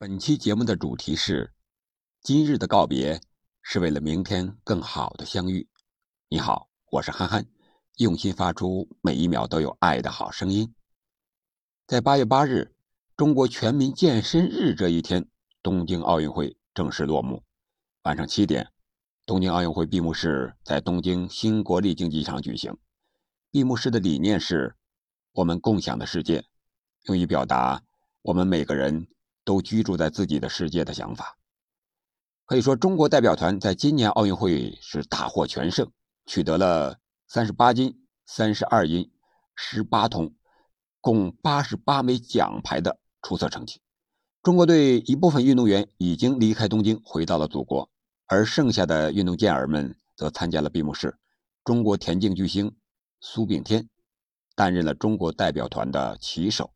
本期节目的主题是：今日的告别是为了明天更好的相遇。你好，我是憨憨，用心发出每一秒都有爱的好声音。在八月八日，中国全民健身日这一天，东京奥运会正式落幕。晚上七点，东京奥运会闭幕式在东京新国立竞技场举行。闭幕式的理念是：我们共享的世界，用以表达我们每个人都居住在自己的世界的想法。可以说，中国代表团在今年奥运会是大获全胜，取得了三十八金、三十二银、十八铜，共八十八枚奖牌的出色成绩。中国队一部分运动员已经离开东京，回到了祖国。而剩下的运动健儿们则参加了闭幕式。中国田径巨星苏炳添担任了中国代表团的旗手。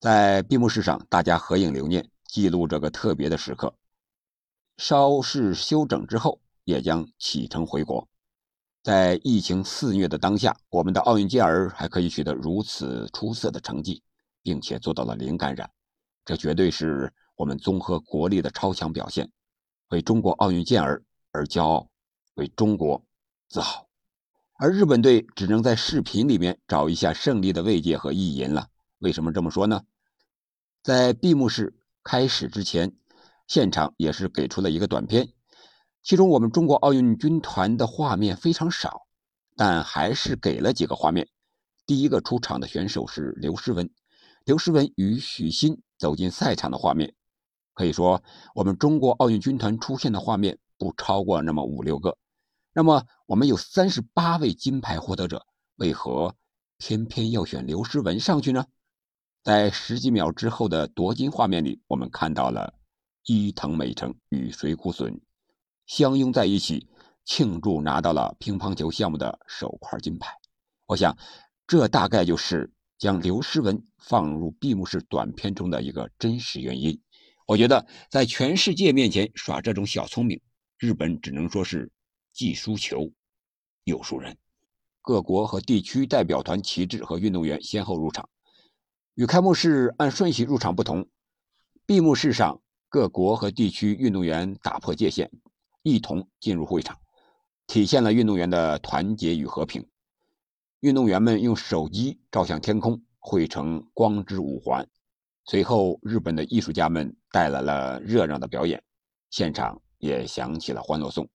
在闭幕式上，大家合影留念，记录这个特别的时刻。稍事休整之后，也将启程回国。在疫情肆虐的当下，我们的奥运健儿还可以取得如此出色的成绩，并且做到了零感染，这绝对是我们综合国力的超强表现。为中国奥运健儿而骄傲，为中国自豪，而日本队只能在视频里面找一下胜利的慰藉和意淫了。为什么这么说呢？在闭幕式开始之前，现场也是给出了一个短片，其中我们中国奥运军团的画面非常少，但还是给了几个画面。第一个出场的选手是刘诗雯，刘诗雯与许昕走进赛场的画面。可以说，我们中国奥运军团出现的画面不超过那么五六个。那么，我们有三十八位金牌获得者，为何偏偏要选刘诗雯上去呢？在十几秒之后的夺金画面里，我们看到了伊藤美诚与水谷隼相拥在一起，庆祝拿到了乒乓球项目的首块金牌。我想，这大概就是将刘诗雯放入闭幕式短片中的一个真实原因。我觉得在全世界面前耍这种小聪明，日本只能说是既输球又输人。各国和地区代表团旗帜和运动员先后入场，与开幕式按顺序入场不同，闭幕式上各国和地区运动员打破界限，一同进入会场，体现了运动员的团结与和平。运动员们用手机照向天空，绘成光之五环。随后，日本的艺术家们带来了热闹的表演，现场也响起了欢乐颂。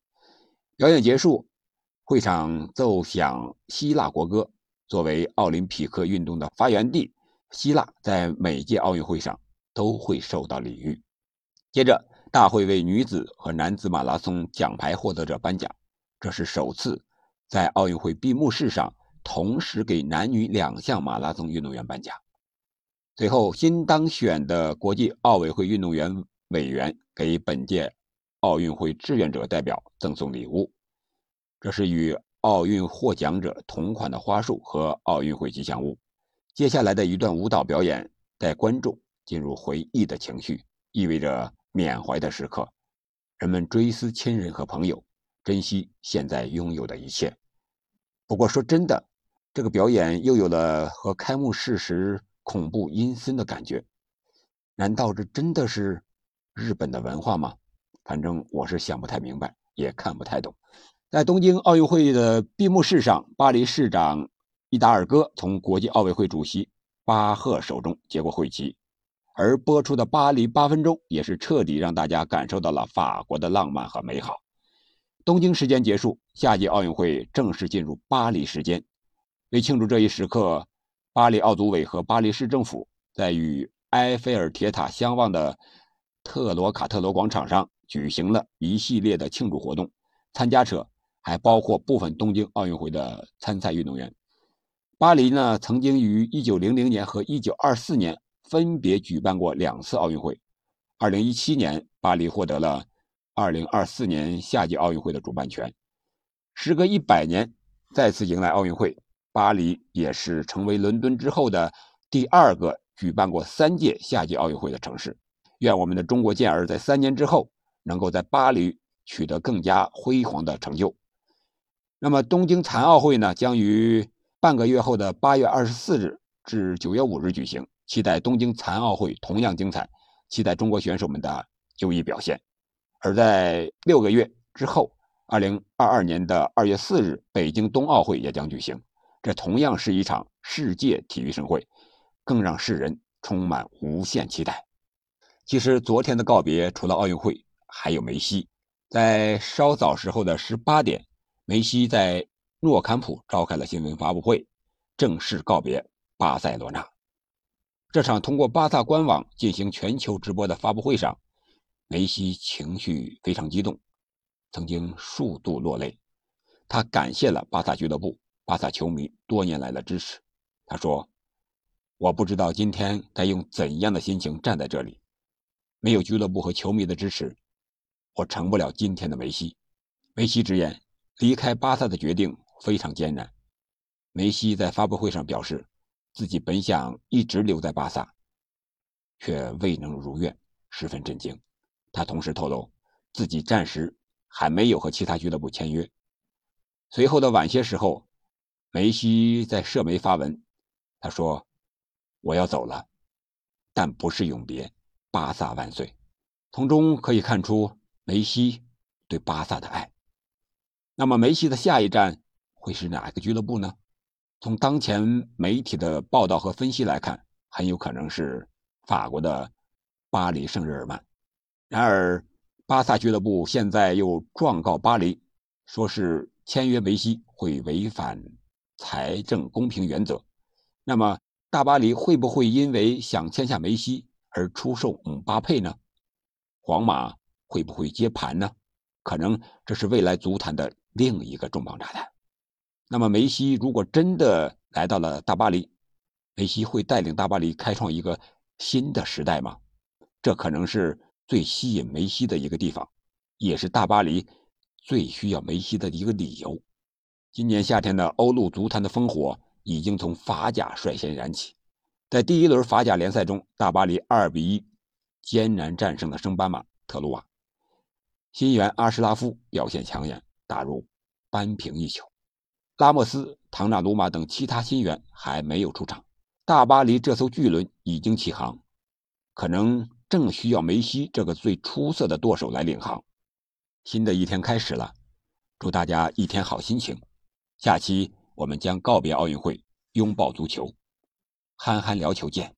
表演结束，会场奏响希腊国歌。作为奥林匹克运动的发源地，希腊在每届奥运会上都会受到礼遇。接着，大会为女子和男子马拉松奖牌获得者颁奖，这是首次在奥运会闭幕式上同时给男女两项马拉松运动员颁奖。最后，新当选的国际奥委会运动员委员给本届奥运会志愿者代表赠送礼物，这是与奥运获奖者同款的花束和奥运会吉祥物。接下来的一段舞蹈表演带观众进入回忆的情绪，意味着缅怀的时刻。人们追思亲人和朋友，珍惜现在拥有的一切。不过说真的，这个表演又有了和开幕式时。恐怖阴森的感觉，难道这真的是日本的文化吗？反正我是想不太明白，也看不太懂。在东京奥运会的闭幕式上，巴黎市长伊达尔戈从国际奥委会主席巴赫手中接过会旗，而播出的《巴黎八分钟》也是彻底让大家感受到了法国的浪漫和美好。东京时间结束，夏季奥运会正式进入巴黎时间。为庆祝这一时刻。巴黎奥组委和巴黎市政府在与埃菲尔铁塔相望的特罗卡特罗广场上举行了一系列的庆祝活动，参加者还包括部分东京奥运会的参赛运动员。巴黎呢，曾经于1900年和1924年分别举办过两次奥运会。2017年，巴黎获得了2024年夏季奥运会的主办权。时隔一百年，再次迎来奥运会。巴黎也是成为伦敦之后的第二个举办过三届夏季奥运会的城市。愿我们的中国健儿在三年之后能够在巴黎取得更加辉煌的成就。那么，东京残奥会呢，将于半个月后的八月二十四日至九月五日举行。期待东京残奥会同样精彩。期待中国选手们的优异表现。而在六个月之后，二零二二年的二月四日，北京冬奥会也将举行，这同样是一场世界体育盛会，更让世人充满无限期待。其实，昨天的告别除了奥运会，还有梅西。在稍早时候的十八点，梅西在诺坎普召开了新闻发布会，正式告别巴塞罗那。这场通过巴萨官网进行全球直播的发布会上，梅西情绪非常激动，曾经数度落泪。他感谢了巴萨俱乐部、巴萨球迷多年来的支持。他说：“我不知道今天该用怎样的心情站在这里，没有俱乐部和球迷的支持，我成不了今天的梅西。”梅西直言，离开巴萨的决定非常艰难。梅西在发布会上表示。自己本想一直留在巴萨，却未能如愿，十分震惊。他同时透露，自己暂时还没有和其他俱乐部签约。随后的晚些时候，梅西在社媒发文，他说：“我要走了，但不是永别，巴萨万岁。”从中可以看出梅西对巴萨的爱。那么，梅西的下一站会是哪个俱乐部呢？从当前媒体的报道和分析来看，很有可能是法国的巴黎圣日耳曼。然而，巴萨俱乐部现在又状告巴黎，说是签约梅西会违反财政公平原则。那么，大巴黎会不会因为想签下梅西而出售姆巴佩呢？皇马会不会接盘呢？可能这是未来足坛的另一个重磅炸弹。那么，梅西如果真的来到了大巴黎，梅西会带领大巴黎开创一个新的时代吗？这可能是最吸引梅西的一个地方，也是大巴黎最需要梅西的一个理由。今年夏天的欧陆足坛的烽火已经从法甲率先燃起，在第一轮法甲联赛中，大巴黎2比1艰难战胜了升班马特鲁瓦，新援阿什拉夫表现抢眼，打入扳平一球。拉莫斯、唐纳鲁马等其他新援还没有出场，大巴黎这艘巨轮已经起航，可能正需要梅西这个最出色的舵手来领航。新的一天开始了，祝大家一天好心情。下期我们将告别奥运会，拥抱足球，憨憨聊球见。